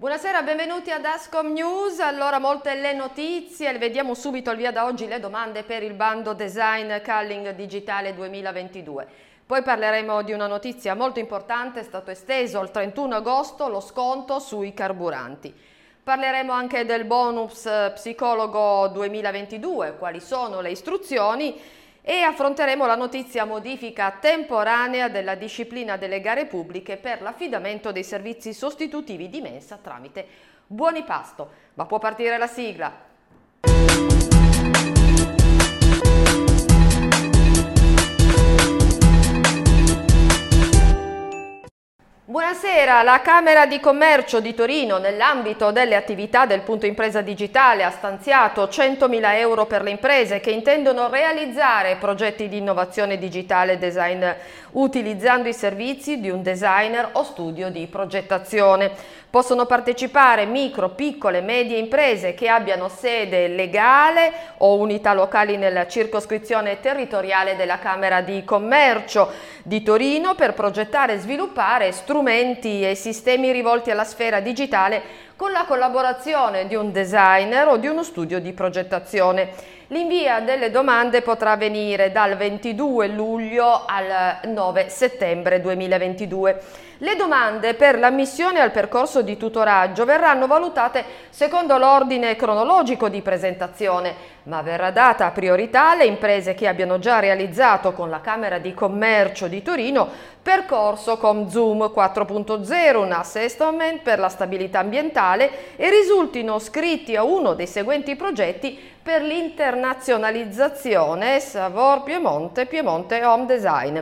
Buonasera, benvenuti ad Ascom News. Allora, molte le notizie, vediamo subito il via da oggi le domande per il bando Design Calling Digitale 2022. Poi parleremo di una notizia molto importante, è stato esteso il 31 agosto lo sconto sui carburanti. Parleremo anche del bonus eh, psicologo 2022, quali sono le istruzioni e affronteremo la notizia modifica temporanea della disciplina delle gare pubbliche per l'affidamento dei servizi sostitutivi di mensa tramite buoni pasto. Ma può partire la sigla. Buonasera, la Camera di Commercio di Torino nell'ambito delle attività del punto impresa digitale ha stanziato 100.000 euro per le imprese che intendono realizzare progetti di innovazione digitale e design utilizzando i servizi di un designer o studio di progettazione. Possono partecipare micro, piccole, medie imprese che abbiano sede legale o unità locali nella circoscrizione territoriale della Camera di Commercio di Torino per progettare e sviluppare strumenti e sistemi rivolti alla sfera digitale con la collaborazione di un designer o di uno studio di progettazione. L'invia delle domande potrà avvenire dal 22 luglio al 9 settembre 2022. Le domande per l'ammissione al percorso di tutoraggio verranno valutate secondo l'ordine cronologico di presentazione, ma verrà data priorità alle imprese che abbiano già realizzato con la Camera di Commercio di Torino percorso con Zoom 4.0, un assessment per la stabilità ambientale e risultino scritti a uno dei seguenti progetti per l'internazionalizzazione Savor Piemonte, Piemonte Home Design.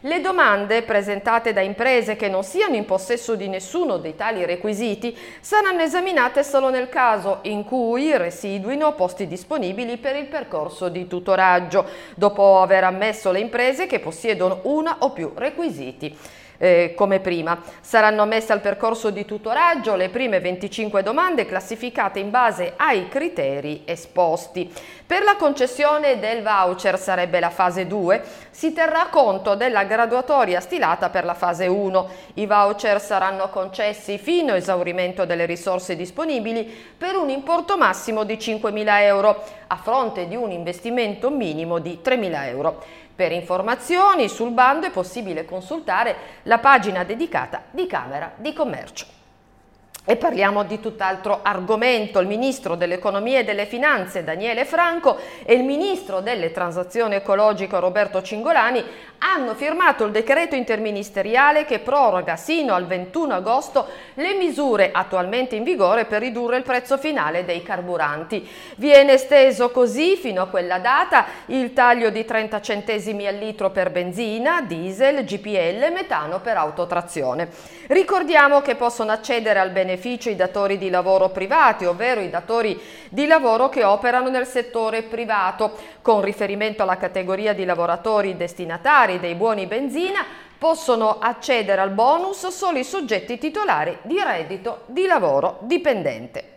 Le domande presentate da imprese che non siano in possesso di nessuno dei tali requisiti saranno esaminate solo nel caso in cui residuino posti disponibili per il percorso di tutoraggio, dopo aver ammesso le imprese che possiedono una o più requisiti eh, come prima. Saranno messe al percorso di tutoraggio le prime 25 domande classificate in base ai criteri esposti. Per la concessione del voucher sarebbe la fase 2, si terrà conto della graduatoria stilata per la fase 1. I voucher saranno concessi fino a esaurimento delle risorse disponibili per un importo massimo di 5.000 euro, a fronte di un investimento minimo di 3.000 euro. Per informazioni sul bando è possibile consultare la pagina dedicata di Camera di Commercio. E parliamo di tutt'altro argomento. Il Ministro dell'Economia e delle Finanze Daniele Franco e il Ministro delle Transazioni Ecologiche Roberto Cingolani hanno firmato il decreto interministeriale che proroga sino al 21 agosto le misure attualmente in vigore per ridurre il prezzo finale dei carburanti. Viene esteso così fino a quella data il taglio di 30 centesimi al litro per benzina, diesel, GPL e metano per autotrazione. Ricordiamo che possono accedere al beneficio i datori di lavoro privati, ovvero i datori di lavoro che operano nel settore privato, con riferimento alla categoria di lavoratori destinatari titolari dei buoni benzina possono accedere al bonus solo i soggetti titolari di reddito di lavoro dipendente.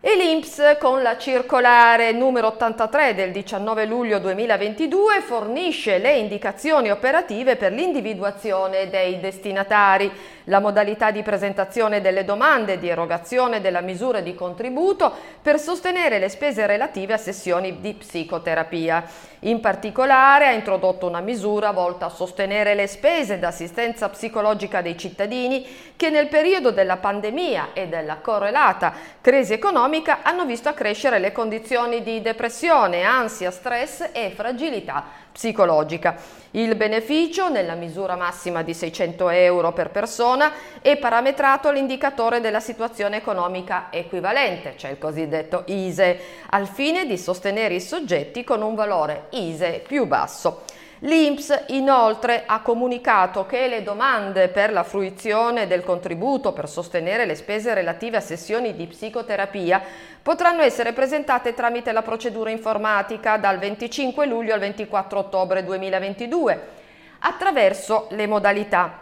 E l'INPS con la circolare numero 83 del 19 luglio 2022 fornisce le indicazioni operative per l'individuazione dei destinatari, la modalità di presentazione delle domande di erogazione della misura di contributo per sostenere le spese relative a sessioni di psicoterapia. In particolare ha introdotto una misura volta a sostenere le spese d'assistenza psicologica dei cittadini che nel periodo della pandemia e della correlata crisi economica hanno visto accrescere le condizioni di depressione, ansia, stress e fragilità psicologica. Il beneficio, nella misura massima di 600 euro per persona, è parametrato all'indicatore della situazione economica equivalente, cioè il cosiddetto ISE, al fine di sostenere i soggetti con un valore ISE più basso. L'INPS inoltre ha comunicato che le domande per la fruizione del contributo per sostenere le spese relative a sessioni di psicoterapia potranno essere presentate tramite la procedura informatica dal 25 luglio al 24 ottobre 2022 attraverso le modalità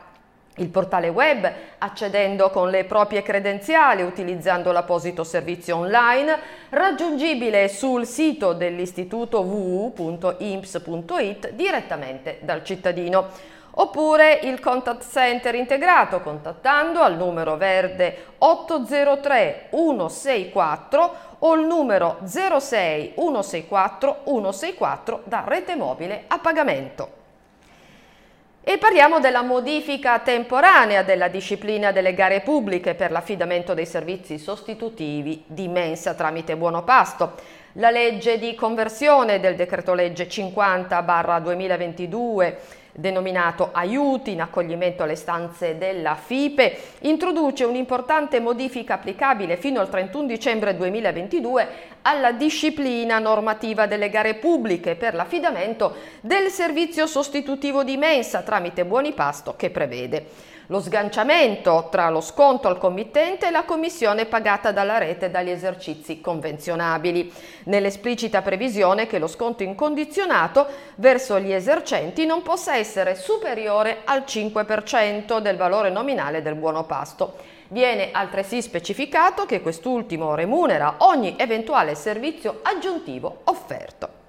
il portale web accedendo con le proprie credenziali utilizzando l'apposito servizio online raggiungibile sul sito dell'istituto www.imps.it direttamente dal cittadino oppure il contact center integrato contattando al numero verde 803 164 o il numero 06 164 164 da rete mobile a pagamento. E parliamo della modifica temporanea della disciplina delle gare pubbliche per l'affidamento dei servizi sostitutivi di mensa tramite buono pasto. La legge di conversione del decreto legge 50 2022 denominato Aiuti in accoglimento alle stanze della FIPE, introduce un'importante modifica applicabile fino al 31 dicembre 2022 alla disciplina normativa delle gare pubbliche per l'affidamento del servizio sostitutivo di mensa tramite buoni pasto che prevede lo sganciamento tra lo sconto al committente e la commissione pagata dalla rete dagli esercizi convenzionabili, nell'esplicita previsione che lo sconto incondizionato verso gli esercenti non possa essere superiore al 5% del valore nominale del buono pasto. Viene altresì specificato che quest'ultimo remunera ogni eventuale servizio aggiuntivo offerto.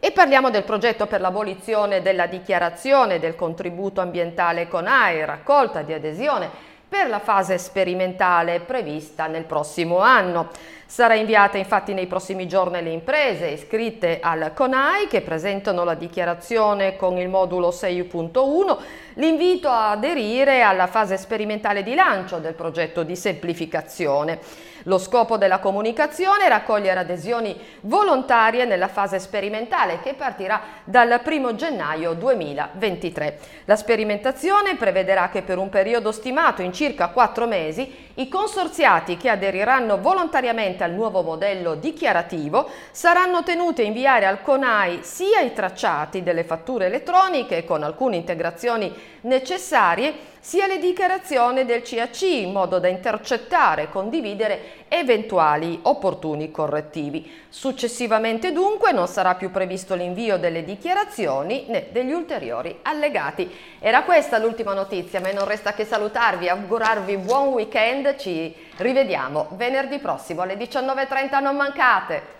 E parliamo del progetto per l'abolizione della dichiarazione del contributo ambientale CONAI, raccolta di adesione per la fase sperimentale prevista nel prossimo anno. Sarà inviata infatti nei prossimi giorni alle imprese iscritte al CONAI che presentano la dichiarazione con il modulo 6.1 l'invito a aderire alla fase sperimentale di lancio del progetto di semplificazione. Lo scopo della comunicazione è raccogliere adesioni volontarie nella fase sperimentale che partirà dal 1 gennaio 2023. La sperimentazione prevederà che per un periodo stimato in circa 4 mesi i consorziati che aderiranno volontariamente al nuovo modello dichiarativo saranno tenuti a inviare al CONAI sia i tracciati delle fatture elettroniche con alcune integrazioni necessarie sia le dichiarazioni del CAC in modo da intercettare e condividere eventuali opportuni correttivi. Successivamente dunque non sarà più previsto l'invio delle dichiarazioni né degli ulteriori allegati. Era questa l'ultima notizia, ma non resta che salutarvi, augurarvi buon weekend, ci rivediamo venerdì prossimo alle 19.30, non mancate!